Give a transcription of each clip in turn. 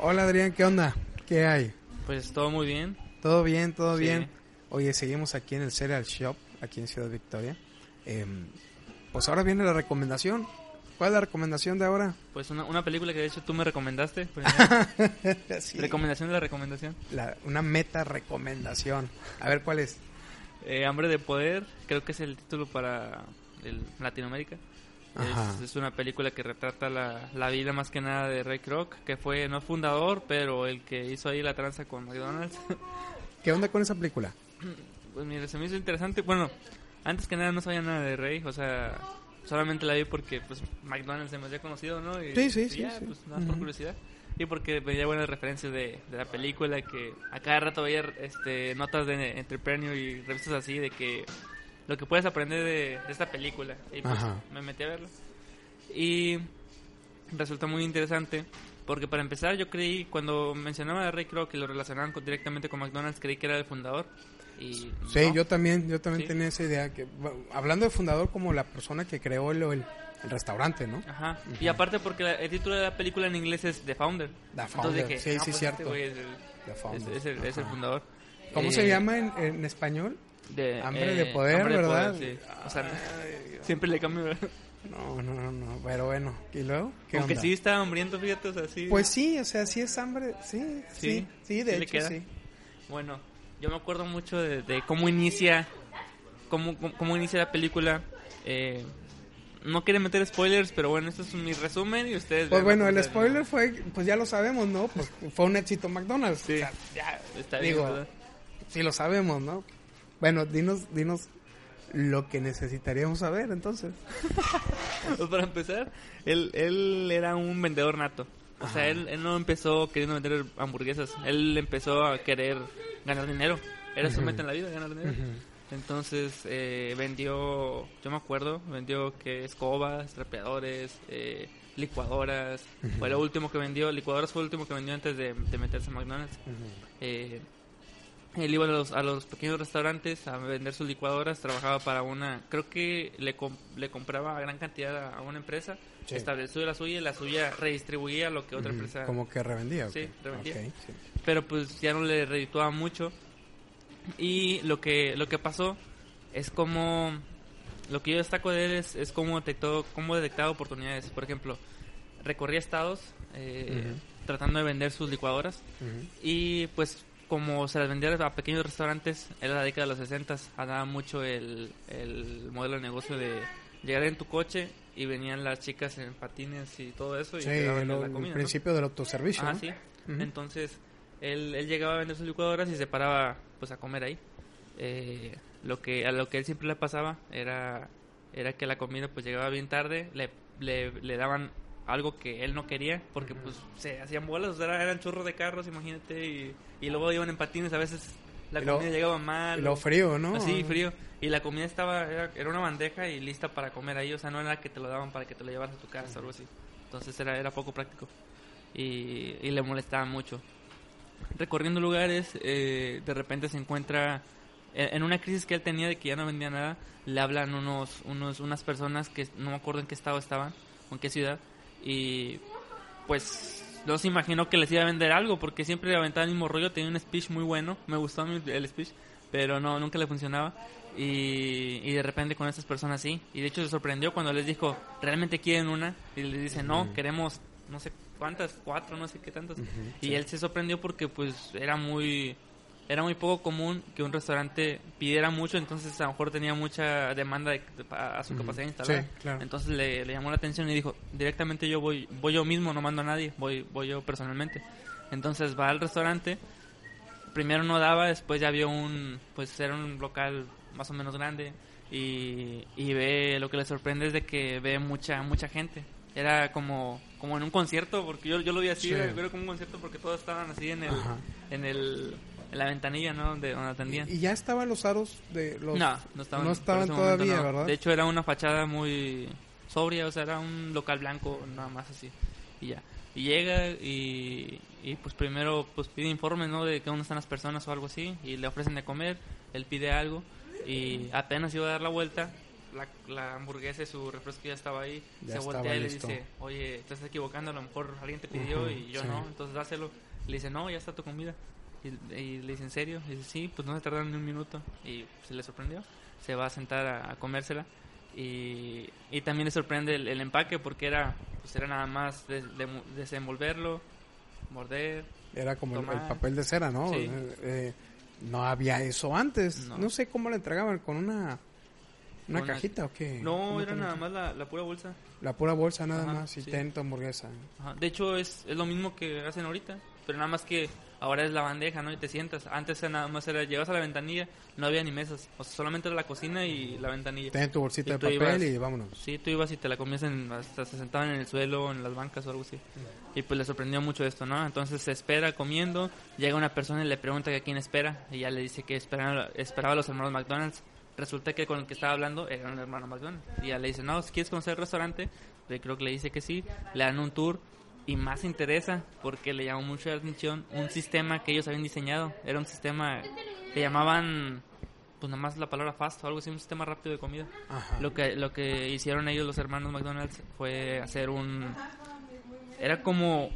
Hola Adrián, ¿qué onda? ¿Qué hay? Pues todo muy bien. Todo bien, todo Sí. bien. Oye, seguimos aquí en el Cereal Shop, aquí en Ciudad Victoria. Em, pues ahora viene la recomendación. ¿Cuál es la recomendación de ahora? Pues una, una película que de hecho tú me recomendaste. pues, Sí, Recomendación de la recomendación. la- una meta recomendación. A ver, ¿cuál es? Eh, Hambre de Poder, creo que es el título para el Latinoamérica. Es, es una película que retrata la, la vida más que nada de Ray Kroc, que fue no fundador, pero el que hizo ahí la tranza con McDonald's. ¿Qué onda con esa película? pues mira, se me hizo interesante. Bueno, antes que nada no sabía nada de Ray, o sea, solamente la vi porque pues McDonald's se me había conocido, ¿no? Y, Sí, sí, y sí, ya, sí. pues nada curiosidad. Y porque veía buenas referencias de, de la película, que a cada rato veía este, notas de Entrepreneur y revistas así de que lo que puedes aprender de, de esta película. Y pues Ajá. me metí a verla. Y resultó muy interesante porque para empezar yo creí, cuando mencionaba a Ray Kroc y lo relacionaban con- directamente con McDonald's, creí que era el fundador. Y Sí, no. yo también, yo también Sí. tenía esa idea. que Hablando de fundador como la persona que creó el, el- el restaurante, ¿no? Ajá. Y aparte porque la- el título de la película en inglés es The Founder. The Founder, dije, sí, no, sí, pues cierto. este es el, The es, Founder. es el, es el fundador. ¿Cómo Eh, se llama en, en español? De- Hambre eh, de poder, Hambre de ¿verdad? Poder, sí. O sea, Ay, siempre le cambio. No, no, no, no, pero bueno. ¿Y luego? ¿Qué Aunque onda? sí está hambriento, fíjate, o sea, sí. Pues sí, o sea, sí es hambre, sí, sí, Sí, sí, de sí hecho sí. Bueno, yo me acuerdo mucho de, de cómo inicia cómo, cómo, cómo inicia la película. Eh, no quiere meter spoilers, pero bueno, este es mi resumen y ustedes... Pues bueno, el spoiler fue, pues ya lo sabemos, ¿no? Pues fue un éxito McDonald's. Sí. O sea, ya, Está bien, digo, ¿verdad? sí lo sabemos, ¿no? Bueno, dinos, dinos lo que necesitaríamos saber, entonces. Pues para empezar, él, él era un vendedor nato. O sea, él, él no empezó queriendo vender hamburguesas. Él empezó a querer ganar dinero. Era su meta en la vida, ganar dinero. Entonces eh, vendió, yo me acuerdo, vendió que escobas, trapeadores, eh, licuadoras. Fue lo último que vendió. Licuadoras fue lo último que vendió antes de, de meterse a McDonald's. Eh, él iba a los, a los pequeños restaurantes a vender sus licuadoras, trabajaba para una, creo que le, com- le compraba gran cantidad a, una empresa, Sí. estableció la suya y la suya redistribuía lo que otra empresa... Como que revendía. ¿o Sí, revendía. Sí. Pero pues ya no le redituaba mucho. Y lo que, lo que pasó es como... Lo que yo destaco de él es, es cómo detectó, cómo detectaba oportunidades. Por ejemplo, recorría estados eh, tratando de vender sus licuadoras. Y pues como se las vendía a pequeños restaurantes, era la década de los 60, andaba mucho el, el modelo de negocio de llegar en tu coche y venían las chicas en patines y todo eso y Sí, lo- la el principio del autoservicio. Ah, ¿no? sí. Entonces, él, él llegaba a vender sus licuadoras y se paraba pues a comer ahí. Eh, lo que a lo que él siempre le pasaba era era que la comida pues llegaba bien tarde, le, le, le daban algo que él no quería porque pues se hacían bolas, o sea, era- eran chorros de carros, imagínate, y, y luego iban en patines, a veces la comida llegaba mal. Y lo frío, ¿no? Así, frío. Y la comida estaba, era, era una bandeja y lista para comer ahí, o sea, no era que te lo daban para que te lo llevaras a tu casa o algo así. Entonces era, era poco práctico. Y, y le molestaba mucho. Recorriendo lugares, eh, de repente se encuentra, en en una crisis que él tenía de que ya no vendía nada, le hablan unos, unos, unas personas que no me acuerdo en qué estado estaban, o en qué ciudad, y pues no se imaginó que les iba a vender algo, porque siempre aventaba el mismo rollo, tenía un speech muy bueno, me gustó el speech, pero no, nunca le funcionaba. Y, y de repente con estas personas sí. Y de hecho se sorprendió cuando les dijo, ¿realmente quieren una? Y les dice, no, queremos no sé cuántas, cuatro, no sé qué tantas. y él se sorprendió porque pues era muy era muy poco común que un restaurante pidiera mucho, entonces a lo mejor tenía mucha demanda de- de- a su capacidad instalada. Sí, claro. Entonces le, le llamó la atención y dijo, directamente yo voy, voy yo mismo, no mando a nadie, voy, voy yo personalmente. Entonces va al restaurante, primero no daba, después ya vio un, pues era un local más o menos grande y, y ve, lo que le sorprende es de que ve mucha, mucha gente. Era como, como en un concierto, porque yo, yo lo vi así, Sí. era, era como un concierto porque todos estaban así en el, Ajá. en el, en la ventanilla, ¿no? Donde, donde atendían. Y ya estaban los aros de los... No, no estaban, no por estaban ese momento todavía, no. ¿verdad? De hecho, era una fachada muy sobria, o sea, era un local blanco, nada más así. Y ya. Y llega y, y pues primero pues pide informes, ¿no? De que dónde están las personas o algo así. Y le ofrecen de comer, él pide algo. Y apenas iba a dar la vuelta, la, la hamburguesa y su refresco ya estaba ahí. Ya se voltea y le dice, oye, te estás equivocando, a lo mejor alguien te pidió y yo sí. no, entonces dáselo. Le dice, no, ya está tu comida. Y, y le dice, ¿en serio? Y dice, sí, pues no se tardaron ni un minuto. Y se le sorprendió. Se va a sentar a, a comérsela. Y, y también le sorprende el, el empaque porque era, pues era nada más de- de- desenvolverlo, morder. Era como el, papel de cera, ¿no? Sí. Eh, eh, no había eso antes. No. No. sé cómo le entregaban, con una una Con una- cajita o qué. No, ¿Cómo era nada más la, la pura bolsa. La pura bolsa nada Ajá, más y sí. ten tu hamburguesa. Ajá. De hecho, es, es lo mismo que hacen ahorita, pero nada más que ahora es la bandeja, ¿no? Y te sientas. Antes era nada más era, llegas a la ventanilla, no había ni mesas, o sea, solamente era la cocina y la ventanilla. Ten tu bolsita Y de papel ibas- y vámonos. Sí, tú ibas y te la comías en, hasta se sentaban en el suelo, en las bancas o algo así. Y pues le sorprendió mucho esto, ¿no? Entonces se espera comiendo, llega una persona y le pregunta que a quién espera, y ya le dice que esperaba, esperaba a los hermanos McDonald's. Resulta que con el que estaba hablando era un hermano McDonald's. Y ya le dice, no, si quieres conocer el restaurante, le creo que le dice que sí, le dan un tour y más interesa porque le llamó mucho la atención un sistema que ellos habían diseñado. Era un sistema que llamaban, pues nada más la palabra fast o algo así, un sistema rápido de comida. Ajá. Lo que, lo que hicieron ellos, los hermanos McDonald's, fue hacer un... Era como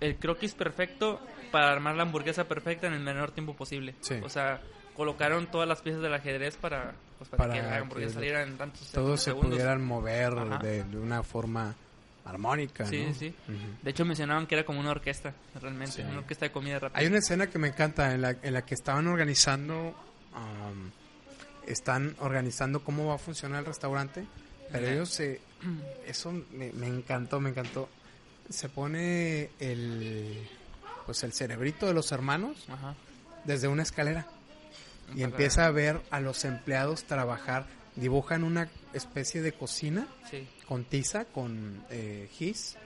el croquis perfecto para armar la hamburguesa perfecta en el menor tiempo posible. Sí. O sea, colocaron todas las piezas del ajedrez para, pues, para, Para que la que hamburguesa saliera en tantos Todos se pudieran mover Ajá. de una forma armónica, Sí, ¿no? sí. De hecho, mencionaban que era como una orquesta, realmente. Sí. Una orquesta de comida rápida. Hay una escena que me encanta en la, en la que estaban organizando, um, están organizando cómo va a funcionar el restaurante, pero ellos se, eso me, me encantó, me encantó. Se pone el, pues el cerebrito de los hermanos desde una escalera y empieza a ver a los empleados trabajar, dibujan una especie de cocina Sí. con tiza, con eh, gis,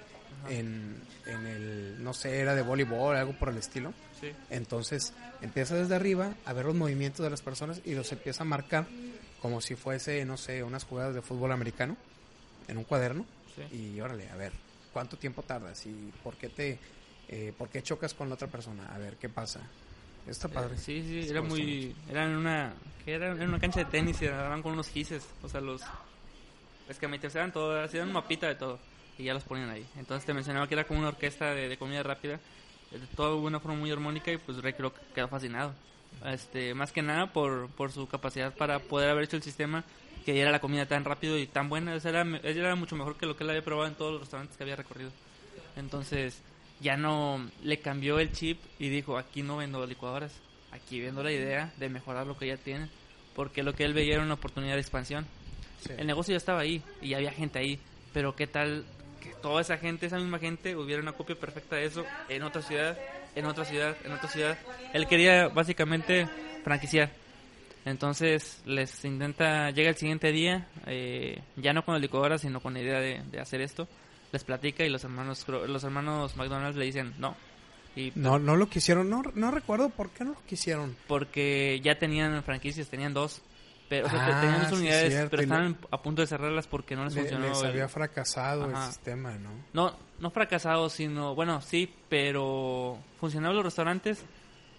en, en el, no sé, era de voleibol, algo por el estilo. Sí. Entonces empieza desde arriba a ver los movimientos de las personas y los empieza a marcar como si fuese, no sé, unas jugadas de fútbol americano en un cuaderno. Sí. Y órale, a ver, ¿cuánto tiempo tardas? ¿Y por qué te, eh, por qué chocas con la otra persona? A ver, ¿qué pasa? Está padre. Eh, Sí, sí, era me muy... Era en una... que era? Era una cancha de tenis y daban con unos gises. O sea, los... Escamiteaban todo, hacían un mapita de todo. Y ya los ponían ahí. Entonces te mencionaba que era como una orquesta de, de comida rápida. eh, Todo de una forma muy armónica y pues Ray creo que quedó fascinado. Este, más que nada por, por su capacidad para poder haber hecho el sistema que diera la comida tan rápido y tan buena. O sea, era, me- era mucho mejor que lo que él había probado en todos los restaurantes que había recorrido. Entonces, ya no le cambió el chip y dijo, aquí no vendo licuadoras, aquí vendo la idea de mejorar lo que ya tienen, porque lo que él veía era una oportunidad de expansión. Sí. El negocio ya estaba ahí y ya había gente ahí, pero qué tal que toda esa gente, esa misma gente, hubiera una copia perfecta de eso en otra ciudad, en otra ciudad, en otra ciudad. Él quería básicamente franquiciar. Entonces les intenta, llega el siguiente día, eh, ya no con la licuadora, sino con la idea de, de hacer esto. Les platica y los hermanos, los hermanos McDonald's le dicen no. Y No, no lo quisieron, no, no recuerdo por qué no lo quisieron. porque ya tenían franquicias, tenían dos. Pero, o sea, Ah, tenían dos unidades, pero estaban a punto de cerrarlas porque no les Le- funcionó. les el- había fracasado el sistema, ¿no? No, no fracasado, sino, bueno, sí, pero funcionaban los restaurantes,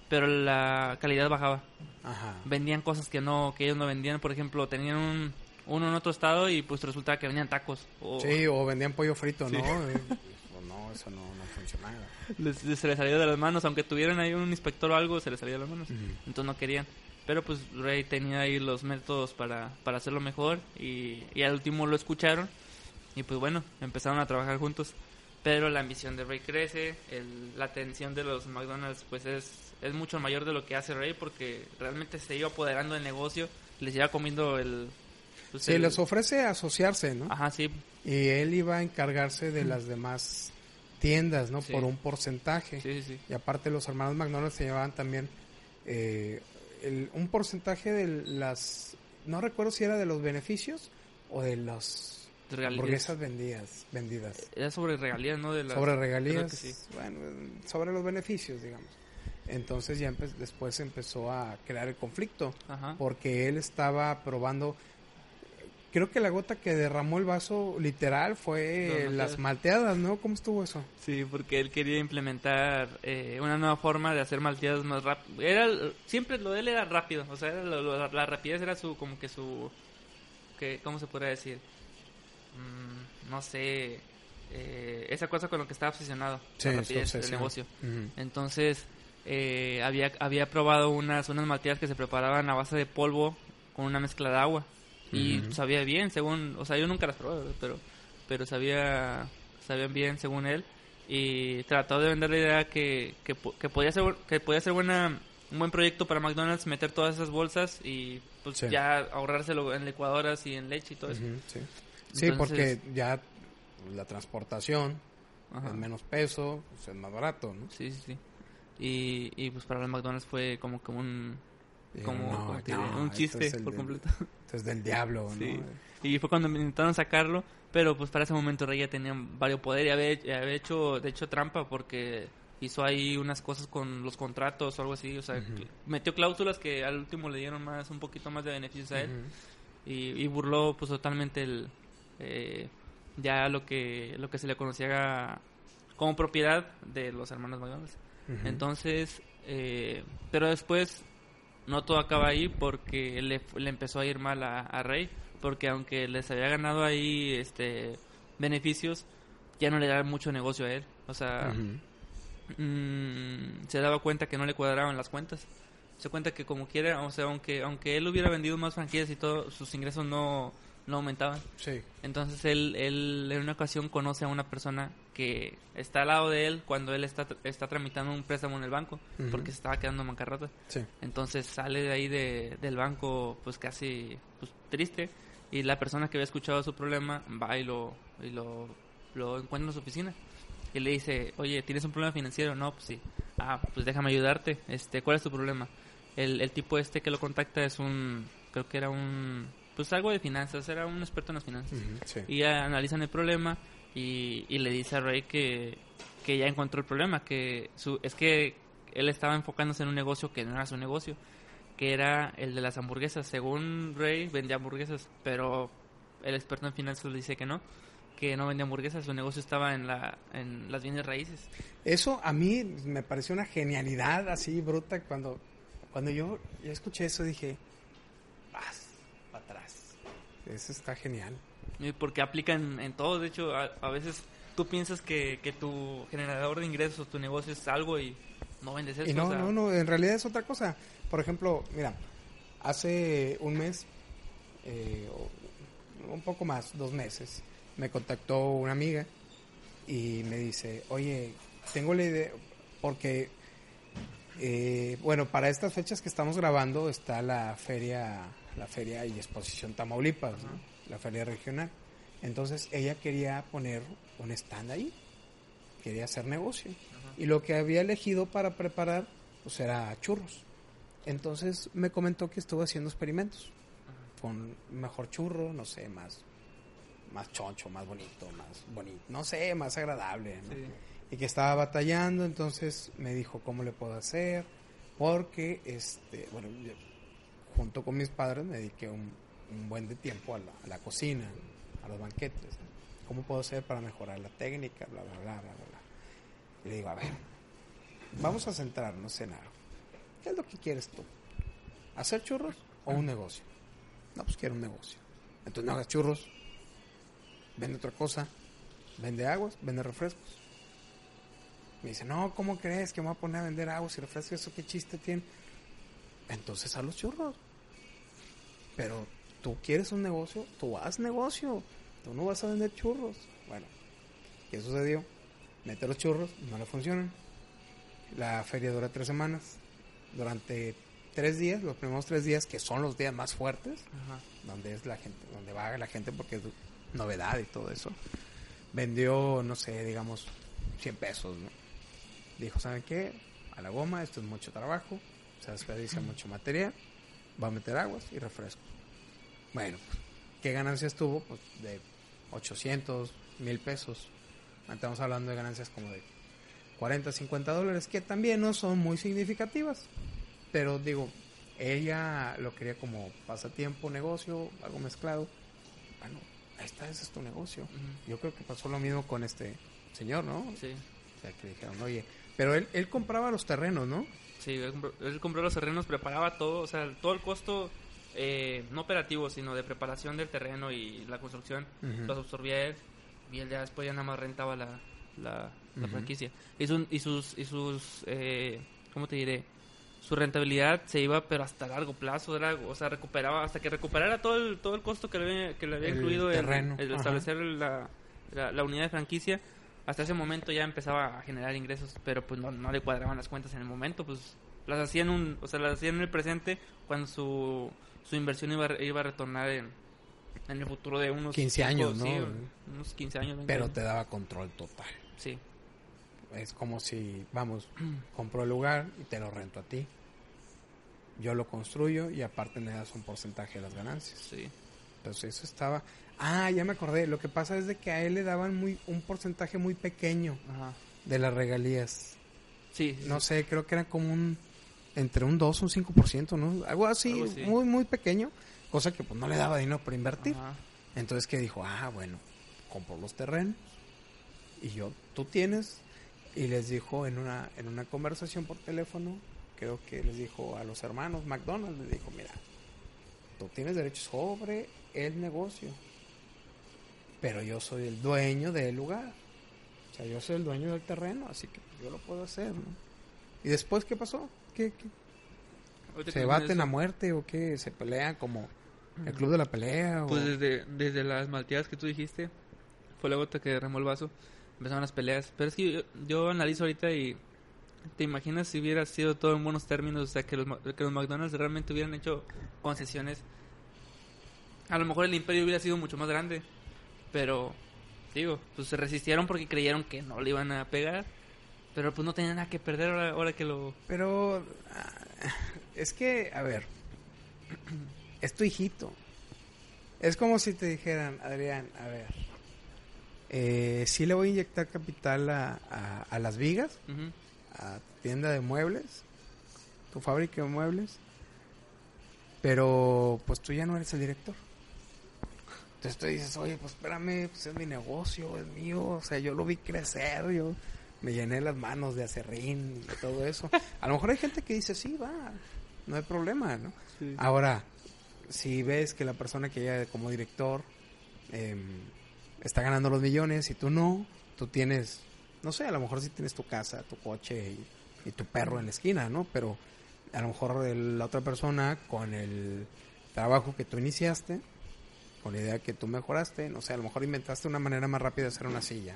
pero la calidad bajaba. Ajá. Vendían cosas que no, que ellos no vendían, por ejemplo, tenían un, uno en otro estado y pues resultaba que vendían tacos. O Sí, o vendían pollo frito, Sí. ¿no? Eh, pues no, eso no, no funcionaba. les- se les salía de las manos, aunque tuvieran ahí un inspector o algo, se les salía de las manos. Entonces no querían. Pero pues Ray tenía ahí los métodos para, para hacerlo mejor y, y al último lo escucharon y pues bueno, empezaron a trabajar juntos. Pero la ambición de Ray crece, el- la atención de los McDonald's pues es, es mucho mayor de lo que hace Ray porque realmente se iba apoderando del negocio, les iba comiendo el... pues, Sí, el- les ofrece asociarse, ¿no? Ajá, sí, Y él iba a encargarse de las demás tiendas, ¿no? Sí. Por un porcentaje. sí, sí. Y aparte los hermanos McDonald's se llevaban también eh, el- un porcentaje de las... No recuerdo si era de los beneficios o de las Regalías. hamburguesas vendidas. vendidas. Era sobre regalías, ¿no? De las- sobre regalías, sí. bueno, sobre los beneficios, digamos. Entonces ya empe- después empezó a crear el conflicto Ajá. porque él estaba probando creo que la gota que derramó el vaso literal fue Las las malteadas, ¿no? ¿Cómo estuvo eso? Sí, porque él quería implementar eh, una nueva forma de hacer malteadas más rápido. Era siempre lo de él era rápido, o sea, era lo- lo- la rapidez era su como que su que, ¿cómo se podría decir? Mm, no sé, eh, esa cosa con lo que estaba obsesionado, Sí, la rapidez del negocio. Entonces, eh, había, había probado unas, unas malteadas que se preparaban a base de polvo con una mezcla de agua. Y sabía bien, según, o sea, yo nunca las probé, pero, pero sabía, sabían bien según él. Y trató de vender la idea que, que, que podía ser, que podía ser buena, un buen proyecto para McDonald's meter todas esas bolsas y pues Sí. ya ahorrárselo en licuadoras y en leche y todo eso. Sí. Sí, Entonces- porque ya la transportación Ajá. es menos peso, pues, es más barato, ¿no? Sí, sí, sí. Y, y pues para los McDonald's fue como que un, como, "No, como no, un chiste es por del- completo. Esto es del diablo, Sí. ¿no? Y fue cuando intentaron sacarlo, pero pues para ese momento Rey ya tenía varios poder y había, había hecho, de hecho, trampa porque hizo ahí unas cosas con los contratos o algo así, o sea, metió cláusulas que al último le dieron más, un poquito más de beneficios a él y, y burló pues totalmente el, eh, ya lo que, lo que se le conocía como propiedad de los hermanos McDonald's. Entonces, eh, pero después no todo acaba ahí porque le, le empezó a ir mal a, a Rey, porque aunque les había ganado ahí este beneficios, ya no le daba mucho negocio a él. O sea, mm, se daba cuenta que no le cuadraban las cuentas. Se cuenta que como quiera, o sea, aunque aunque él hubiera vendido más franquicias y todo, sus ingresos no, no aumentaban. Sí. Entonces él, él en una ocasión conoce a una persona que está al lado de él cuando él está, está tramitando un préstamo en el banco porque se estaba quedando bancarrota. Sí. Entonces sale de ahí de, del banco pues casi pues, triste y la persona que había escuchado su problema va y lo, y lo, lo encuentra en su oficina y le dice, oye, ¿tienes un problema financiero? No, pues sí. Ah, pues déjame ayudarte. Este, ¿Cuál es tu problema? El, el tipo este que lo contacta es un, creo que era un, pues algo de finanzas, era un experto en las finanzas. Sí. Y ya analizan el problema y, y le dice a Ray que, que ya encontró el problema, que su, es que él estaba enfocándose en un negocio que no era su negocio, que era el de las hamburguesas. Según Ray vendía hamburguesas, pero el experto en finanzas le dice que no, que no vendía hamburguesas, su negocio estaba en, la, en las bienes raíces. Eso a mí me pareció una genialidad así bruta cuando cuando yo, yo escuché eso dije. Eso está genial. Y Porque aplica en, en todo, de hecho, a, a veces tú piensas que, que tu generador de ingresos, tu negocio es algo y no vendes eso. Y no, o sea, no, no, en realidad es otra cosa. Por ejemplo, mira, hace un mes, eh, un poco más, dos meses, me contactó una amiga y me dice, oye, tengo la idea, porque, eh, bueno, para estas fechas que estamos grabando está la feria, la feria y exposición Tamaulipas, ¿no? la feria regional. Entonces ella quería poner un stand ahí, quería hacer negocio. Y lo que había elegido para preparar, pues era churros. Entonces me comentó que estuvo haciendo experimentos con mejor churro, no sé, más más choncho, más bonito, más bonito, no sé, más agradable, ¿no? Sí. Y que estaba batallando, entonces me dijo cómo le puedo hacer, porque este, bueno, junto con mis padres me dediqué un, buen de tiempo a la, a la cocina, a los banquetes. ¿Cómo puedo hacer para mejorar la técnica? Bla, bla, bla, bla. bla. Y le digo, a ver, vamos a centrarnos en algo. ¿Qué es lo que quieres tú? ¿Hacer churros o un negocio? No, pues quiero un negocio. Entonces no hagas churros, vende otra cosa, vende aguas, vende refrescos. Me dice, no, ¿cómo crees que me voy a poner a vender aguas y refrescos? ¿Eso qué chiste tiene? Entonces a los churros. Pero tú quieres un negocio, tú haz negocio. Tú no vas a vender churros. Bueno, ¿qué sucedió? Mete los churros, no le funcionan. La feria dura tres semanas. Durante tres días, los primeros tres días, que son los días más fuertes, Ajá. donde es la gente, donde va la gente porque es novedad y todo eso. Vendió, no sé, digamos, 100 pesos, ¿no? Dijo, ¿saben qué? A la goma, esto es mucho trabajo, se desperdicia mucho material, va a meter aguas y refrescos. Bueno, ¿qué ganancias tuvo? Pues de 800, 1000 pesos. Estamos hablando de ganancias como de 40, 50 dólares, que también no son muy significativas. Pero digo, ella lo quería como pasatiempo, negocio, algo mezclado. Bueno, ahí está, ese es tu negocio. Yo creo que pasó lo mismo con este señor, ¿no? Sí. O sea, que dijeron, oye, pero él, él compraba los terrenos, ¿no? Sí, él compró, él compró los terrenos, preparaba todo, o sea, todo el costo eh, no operativos, sino de preparación del terreno y la construcción, los absorbía él y él ya después ya nada más rentaba la, la, franquicia. Y, su- y sus, y sus eh, ¿cómo te diré? Su rentabilidad se iba, pero hasta largo plazo, era, o sea, recuperaba, hasta que recuperara todo el, todo el costo que le había, que le había El incluido el, terreno, el ajá. establecer la, la, la unidad de franquicia. Hasta ese momento ya empezaba a generar ingresos, pero pues no, no le cuadraban las cuentas en el momento, pues las hacían un, o sea, las hacían en el presente cuando su, su inversión iba, iba a retornar en, en el futuro de unos 15 años, cinco- ¿no? sí, unos 15 años. 20 Pero años. te daba control total. Sí, Es como si, vamos, compro el lugar y te lo rento a ti. Yo lo construyo y aparte me das un porcentaje de las ganancias. sí. Entonces eso estaba... Ah, ya me acordé. Lo que pasa es de que a él le daban muy un porcentaje muy pequeño Ajá. de las regalías. Sí, sí, No sí. sé, creo que era como un... Entre un 2 o un 5%, ¿no? Algo así, Algo así. muy, muy pequeño. Cosa que pues no le daba dinero para invertir. Ajá. Entonces que dijo, ah, bueno, compro los terrenos y yo, tú tienes. Y les dijo en una, en una conversación por teléfono, creo que les dijo a los hermanos McDonald's, les dijo, mira, tú tienes derecho sobre el negocio, pero yo soy el dueño del lugar. O sea, yo soy el dueño del terreno, así que yo lo puedo hacer, ¿no? ¿Y después qué pasó? ¿Qué, qué? ¿Se baten mencionas a muerte o qué? ¿Se pelean como el club de la pelea? o- Pues desde, desde las malteadas que tú dijiste, fue la gota que derramó el vaso, empezaron las peleas. Pero es que yo, yo analizo ahorita y te imaginas si hubiera sido todo en buenos términos, o sea, que los, que los McDonald's realmente hubieran hecho concesiones. A lo mejor el imperio hubiera sido mucho más grande, pero digo, pues se resistieron porque creyeron que no le iban a pegar. Pero pues no tenían nada que perder ahora, ahora que lo... Pero ah, es que, a ver, es tu hijito. Es como si te dijeran, Adrián, a ver, eh, sí le voy a inyectar capital a, a- a las vigas, a tu tienda de muebles, tu fábrica de muebles, pero pues tú ya no eres el director. Entonces tú dices, oye, pues espérame, pues es mi negocio, es mío, o sea, yo lo vi crecer, yo me llené las manos de acerrín y todo eso. A lo mejor hay gente que dice, sí, va, no hay problema, ¿no? Ahora, si ves que la persona que llega como director em, está ganando los millones y tú no, tú tienes, no sé, a lo mejor sí tienes tu casa, tu coche y, y tu perro en la esquina, ¿no? Pero a lo mejor el- la otra persona con el trabajo que tú iniciaste, con la idea que tú mejoraste, no sé, a lo mejor inventaste una manera más rápida de hacer una silla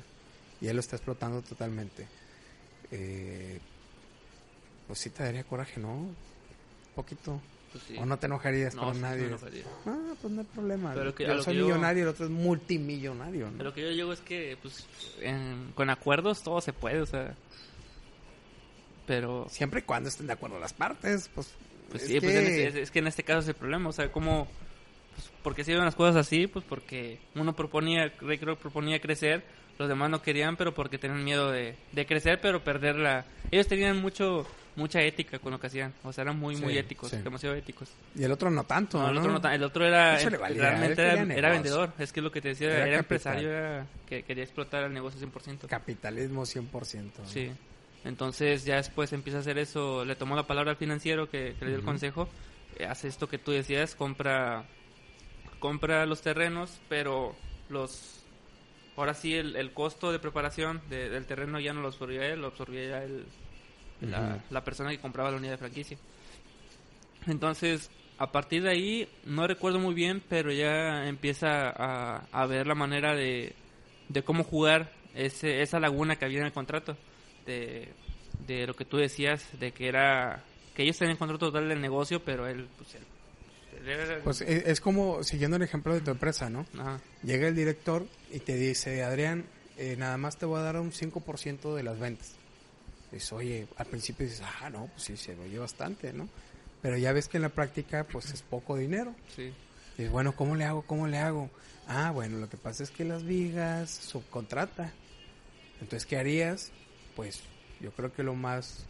y él lo está explotando totalmente. Eh, pues sí te daría coraje, ¿no? Un poquito. Pues sí. O no te enojarías No, con sí, nadie. enojaría. Ah, pues no hay problema. Pero que yo soy yo- millonario, el otro es multimillonario, ¿no? Pero lo que yo digo es que, pues, en- con acuerdos todo se puede, o sea. Pero, Siempre y cuando estén de acuerdo las partes, pues. pues es sí, pues en este- es, es que en este caso es el problema, o sea, como. Pues, ¿Por qué se iban las cosas así? Pues porque uno proponía, creo proponía crecer, los demás no querían, pero porque tenían miedo de, de crecer, pero perder la. Ellos tenían mucho mucha ética con lo que hacían, o sea, eran muy, muy éticos, sí. demasiado éticos. Y el otro no tanto, No, ¿no? el otro, no el otro era, valía, realmente era, vendedor, es que lo que te decía, Era empresario, era, que quería explotar el negocio 100%. Capitalismo 100%. ¿no? Sí. Entonces ya después empieza a hacer eso, le tomó la palabra al financiero que, que le dio el consejo, eh, hace esto que tú decías, compra compra los terrenos, pero los ahora sí el, el costo de preparación de- del terreno ya no lo absorbía él, lo absorbía ya el, la persona que compraba la unidad de franquicia. Entonces, a partir de ahí, no recuerdo muy bien, pero ya empieza a, a ver la manera de, de cómo jugar ese, esa laguna que había en el contrato. De, de lo que tú decías, de que era que ellos tenían control total del negocio, pero él, pues, él, Pues e- es como, siguiendo el ejemplo de tu empresa, ¿no? Ajá, Llega el director y te dice, Adrián, eh, nada más te voy a dar un 5% de las ventas. Dices, oye, al principio dices, ah, no, pues sí, se oye bastante, ¿no? Pero ya ves que en la práctica, pues es poco dinero. sí. Dices, bueno, ¿cómo le hago? ¿Cómo le hago? Ah, bueno, lo que pasa es que las vigas subcontrata. Entonces, ¿qué harías? Pues yo creo que lo más,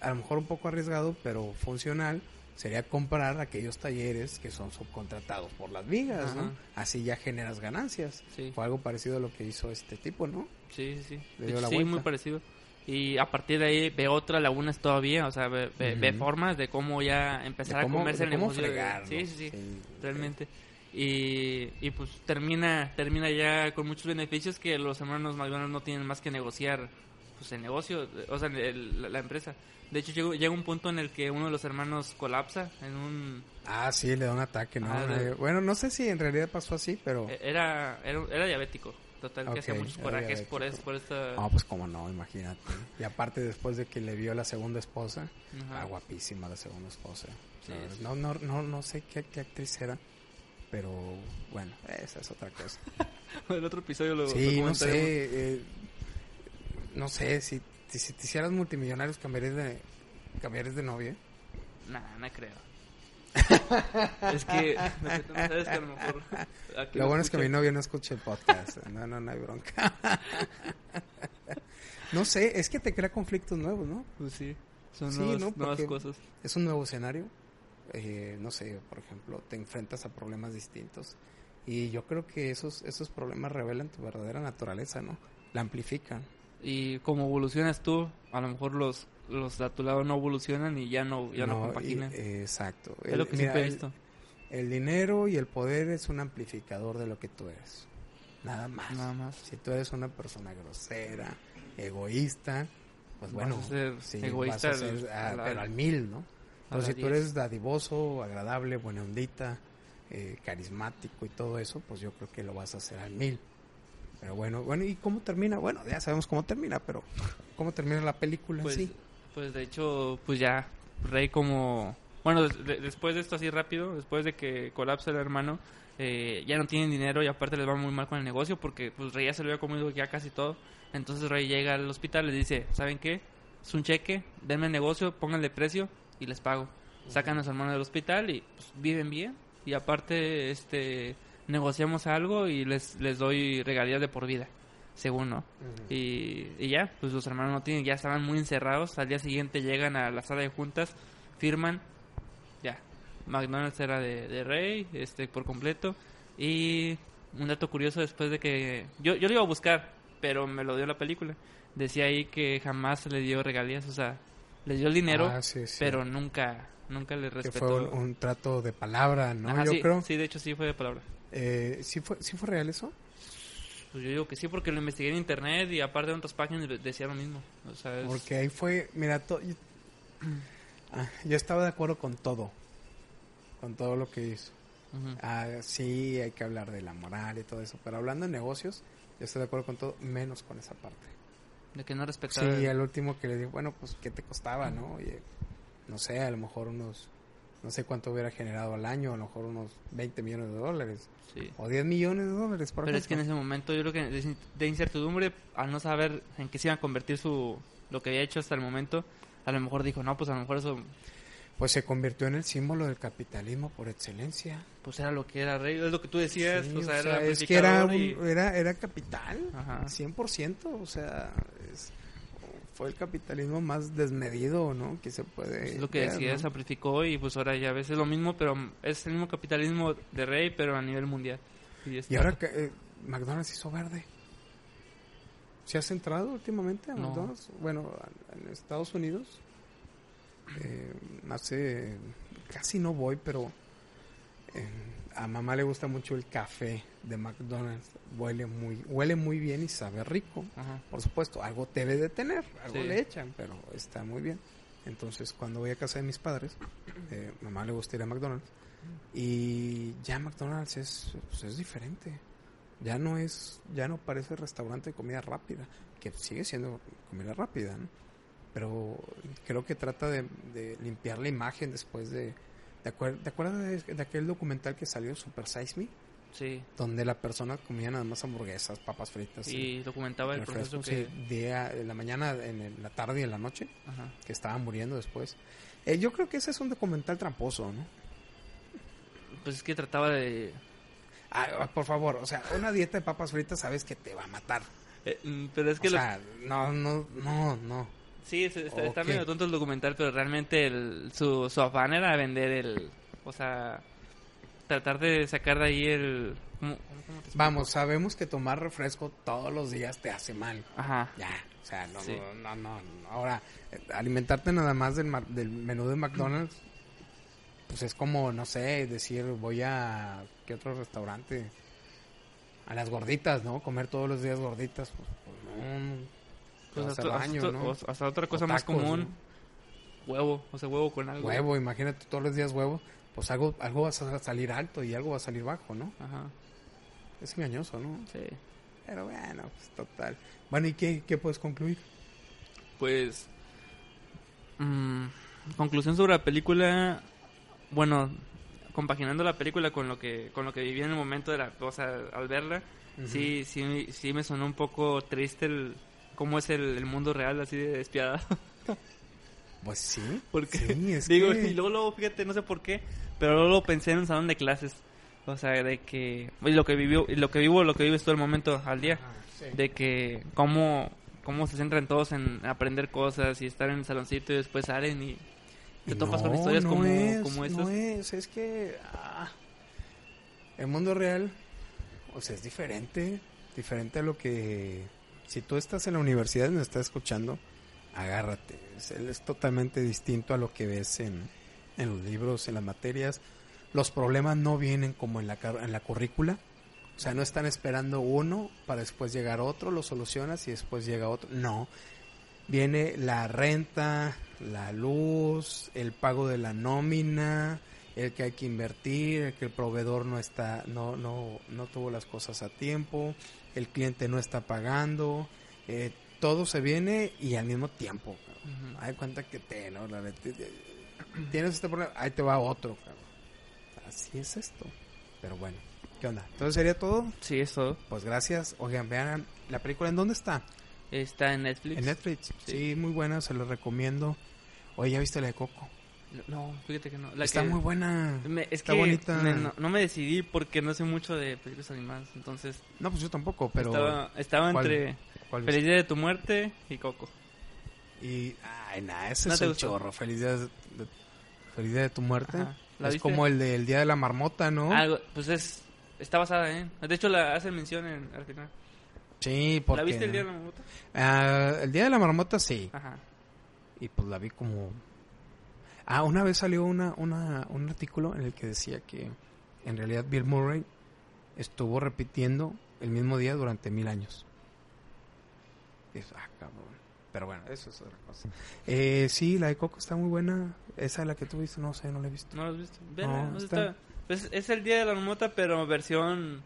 a lo mejor un poco arriesgado, pero funcional, sería comprar aquellos talleres que son subcontratados por las vigas, ¿no? Así ya generas ganancias. Sí. Fue algo parecido a lo que hizo este tipo, ¿no? Sí, sí, sí. Le dio la sí, vuelta. muy parecido. y a partir de ahí ve otras lagunas todavía, o sea, ve, ve- formas de cómo ya empezar cómo- a comerse el negocio. fregar, sí, ¿no? sí, sí, Sí, realmente. Y, y pues termina termina ya con muchos beneficios que los hermanos McDonald's no tienen más que negociar pues el negocio, o sea, el- la, empresa. De hecho, llega, llega un punto en el que uno de los hermanos colapsa en un... Ah, sí, le da un ataque, ¿no? Ah, bueno, no sé si en realidad pasó así, pero... eh, Era, era, era diabético, total, que hacía muchos corajes por, eso, por esta... No, pues como no, imagínate. Y aparte después de que le vio la segunda esposa, ah, guapísima la segunda esposa. Sí, sí. No, no, no, no sé qué, qué actriz era, pero bueno, esa es otra cosa. el otro episodio lo, lo Sí, no sé, eh, no sé, si, si, si te hicieras multimillonarios cambiarías de, cambiarías de novia. Nah, no creo. es que no, sé, tú no sabes que a lo mejor... aquí Lo lo bueno es que mi novia no escucha el podcast. No, no, no hay bronca. no sé, es que te crea conflictos nuevos, ¿no? Pues sí, son Sí, nuevas, ¿no? nuevas Porque- cosas. Es un nuevo escenario. Eh, no sé, por ejemplo, te enfrentas a problemas distintos. Y yo creo que esos, esos problemas revelan tu verdadera naturaleza, ¿no? La amplifican. Y como evolucionas tú, a lo mejor los, los de a tu lado no evolucionan y ya no, ya no, compaginan. exacto. es El- lo que mira, siempre he visto. El dinero y el poder es un amplificador de lo que tú eres. Nada más. Nada más. Si tú eres una persona grosera, egoísta, pues Vas bueno, a ser sí, egoísta vas a al- ser, ah, a la- pero al mil, ¿no? Pero si tú 10. eres dadivoso, agradable, buena ondita, eh, carismático y todo eso, pues yo creo que lo vas a hacer al mil. Pero bueno, bueno, ¿y cómo termina? Bueno, ya sabemos cómo termina, pero ¿cómo termina la película Pues, en sí? pues de hecho, pues ya, Rey como... Bueno, des- de- después de esto así rápido, después de que colapsa el hermano, eh, ya no tienen dinero y aparte les va muy mal con el negocio porque pues Rey ya se lo había comido ya casi todo. Entonces Rey llega al hospital y le dice, ¿saben qué? Es un cheque, denme el negocio, pónganle precio y les pago. Sacan a su hermano del hospital y pues, viven bien y aparte este negociamos algo y les, les doy regalías de por vida, según, ¿no? Y, y ya, pues los hermanos no tienen, ya estaban muy encerrados. Al día siguiente llegan a la sala de juntas, firman, ya. McDonald's era de, de Rey, este, por completo. Y un dato curioso después de que. Yo, yo lo iba a buscar, pero me lo dio la película. Decía ahí que jamás le dio regalías, o sea, le dio el dinero, Ah, sí, sí. pero nunca, nunca le que respetó. fue un, un trato de palabra, ¿no? Ajá, yo sí, creo. sí, de hecho sí fue de palabra. Eh, ¿sí, fue, ¿Sí fue real eso? Pues yo digo que sí, porque lo investigué en internet y aparte en otras páginas decía lo mismo. O sea, es- Porque ahí fue, mira, to- yo, Ah, yo estaba de acuerdo con todo, con todo lo que hizo. Ah, sí, hay que hablar de la moral y todo eso, pero hablando de negocios, yo estoy de acuerdo con todo, menos con esa parte. de que no respetaba. Sí, al último que le digo, bueno, pues, ¿qué te costaba, no? Oye, no sé, a lo mejor unos, no sé cuánto hubiera generado al año, a lo mejor unos 20 millones de dólares, Sí. o 10 millones de dólares, por Pero es que en ese momento yo creo que de- incertidumbre, al no saber en qué se iba a convertir su lo que había hecho hasta el momento, a lo mejor dijo, no, pues a lo mejor eso Pues se convirtió en el símbolo del capitalismo por excelencia. pues era lo que era rey, es lo que tú decías, Sí, o sea, o era es que era, y- era, era capital, Ajá. 100%, o sea, es- fue el capitalismo más desmedido, ¿no? Que se puede... es lo que decía, ¿no? se amplificó y pues ahora ya ves, es lo mismo, pero es el mismo capitalismo de rey, pero a nivel mundial. Y, Y ahora que eh, McDonald's hizo verde. ¿Se has entrado últimamente a No. McDonald's? Bueno, a- en Estados Unidos. Eh, hace... Casi no voy, pero... eh, a mamá le gusta mucho el café de McDonald's. Huele muy, huele muy bien y sabe rico. Ajá. Por supuesto, algo debe de tener, algo Sí. le echan, pero está muy bien. Entonces, cuando voy a casa de mis padres, eh, mamá le gusta ir a McDonald's y ya McDonald's es, pues, es diferente. Ya no es, ya no parece restaurante de comida rápida, que sigue siendo comida rápida, ¿no? Pero creo que trata de, de limpiar la imagen después de... ¿Te, acuer- ¿te acuerdas de, de aquel documental que salió, Super Size Me? Sí, Donde la persona comía nada más hamburguesas, papas fritas. y documentaba el proceso que... sí, día, en la mañana, en el- la tarde y en la noche, Ajá. que estaba muriendo después. Eh, yo creo que ese es un documental tramposo, ¿no? Pues es que trataba de... Ah, por favor, o sea, una dieta de papas fritas sabes que te va a matar. eh, mm, pero es que o lo- sea, no, no, no, no. Sí, es- está, está medio tonto el documental, pero realmente el, su, su afán era vender el... O sea, tratar de sacar de ahí el... ¿cómo- cómo- cómo te explico? Vamos, sabemos que tomar refresco todos los días te hace mal. Ajá. Ya, O sea, no, Sí. no, no, no. Ahora, alimentarte nada más del, del menú de McDonald's, pues es como, no sé, decir, voy a, ¿qué otro restaurante? A las gorditas, ¿no? Comer todos los días gorditas, pues, pues no. Pues hasta, hasta- baño, ¿no? o- hasta otra cosa O más tacos, común, huevo, o sea, huevo con algo. Huevo, imagínate todos los días huevo, pues algo, algo va a salir alto y algo va a salir bajo, ¿no? Ajá, Es engañoso, ¿no? sí. Pero bueno, pues total. Bueno, ¿y qué, qué puedes concluir? Pues. mm, conclusión sobre la película. Bueno, compaginando la película con lo que con lo que viví en el momento de la. O sea, al verla, sí, sí, sí me sonó un poco triste el. Cómo es el, el mundo real, así de despiadado. Pues sí. Porque, Sí, es digo, que- y luego, luego, fíjate, no sé por qué, pero luego lo pensé en un salón de clases. O sea, de que. Y lo que vivió, y lo que vivo, lo que vives todo el momento al día. Ah, sí. de que cómo, cómo se centran todos en aprender cosas y estar en el saloncito y después salen y te topas con no, historias no como, es, como No estas. es, es que ah, el mundo real, o sea, es diferente, diferente a lo que si tú estás en la universidad y me estás escuchando, agárrate, es, es totalmente distinto a lo que ves en, en los libros, en las materias. Los problemas no vienen como en la, en la currícula, o sea, no están esperando uno para después llegar otro, lo solucionas y después llega otro. No, viene la renta, la luz, el pago de la nómina, el que hay que invertir, el que el proveedor no está, no, no, no tuvo las cosas a tiempo, el cliente no está pagando, eh, todo se viene y al mismo tiempo. cabrón. Hay cuenta que te, ¿no? La tienes este problema, ahí te va otro. cabrón. Así es esto. Pero bueno, ¿qué onda? Entonces sería todo. Sí, eso Pues gracias. Oigan, vean la película. ¿En dónde está? está en Netflix. En Netflix. Sí, Sí. muy buena, se lo recomiendo. Oye, ¿ya viste la de Coco? No, fíjate que no. La está que- muy buena. me- es está que bonita. me- no, no me decidí porque no sé mucho de películas animadas. Entonces, No, pues yo tampoco, pero... estaba, estaba ¿cuál- entre ¿cuál Feliz Día de tu Muerte y Coco. Y, ay, nada, ese ¿No es un chorro. Feliz día de, de- feliz día de tu muerte. Ajá. ¿La Es viste? como el del día de la marmota, ¿no? Algo, pues es. Está basada en. De hecho, la hace mención en, al final. Sí, porque... ¿La viste el día de la mamota? Ah, el día de la marmota, sí. Ajá. Y pues la vi como... Ah, una vez salió una, una, un artículo en el que decía que en realidad Bill Murray estuvo repitiendo el mismo día durante mil años. Eso, ah, cabrón. Pero bueno, eso es otra cosa. Eh, sí, la de Coco está muy buena. Esa es la que tú viste, no sé, no la he visto. ¿No lo has visto? No, está- está- pues, es el día de la marmota, pero versión.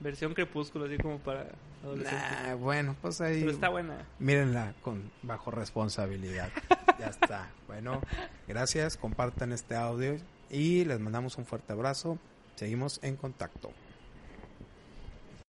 Versión crepúsculo, así como para adolescentes. Nah, bueno, pues ahí... Pero está buena. Mírenla con bajo responsabilidad. ya está. Bueno, gracias. Compartan este audio y les mandamos un fuerte abrazo. Seguimos en contacto.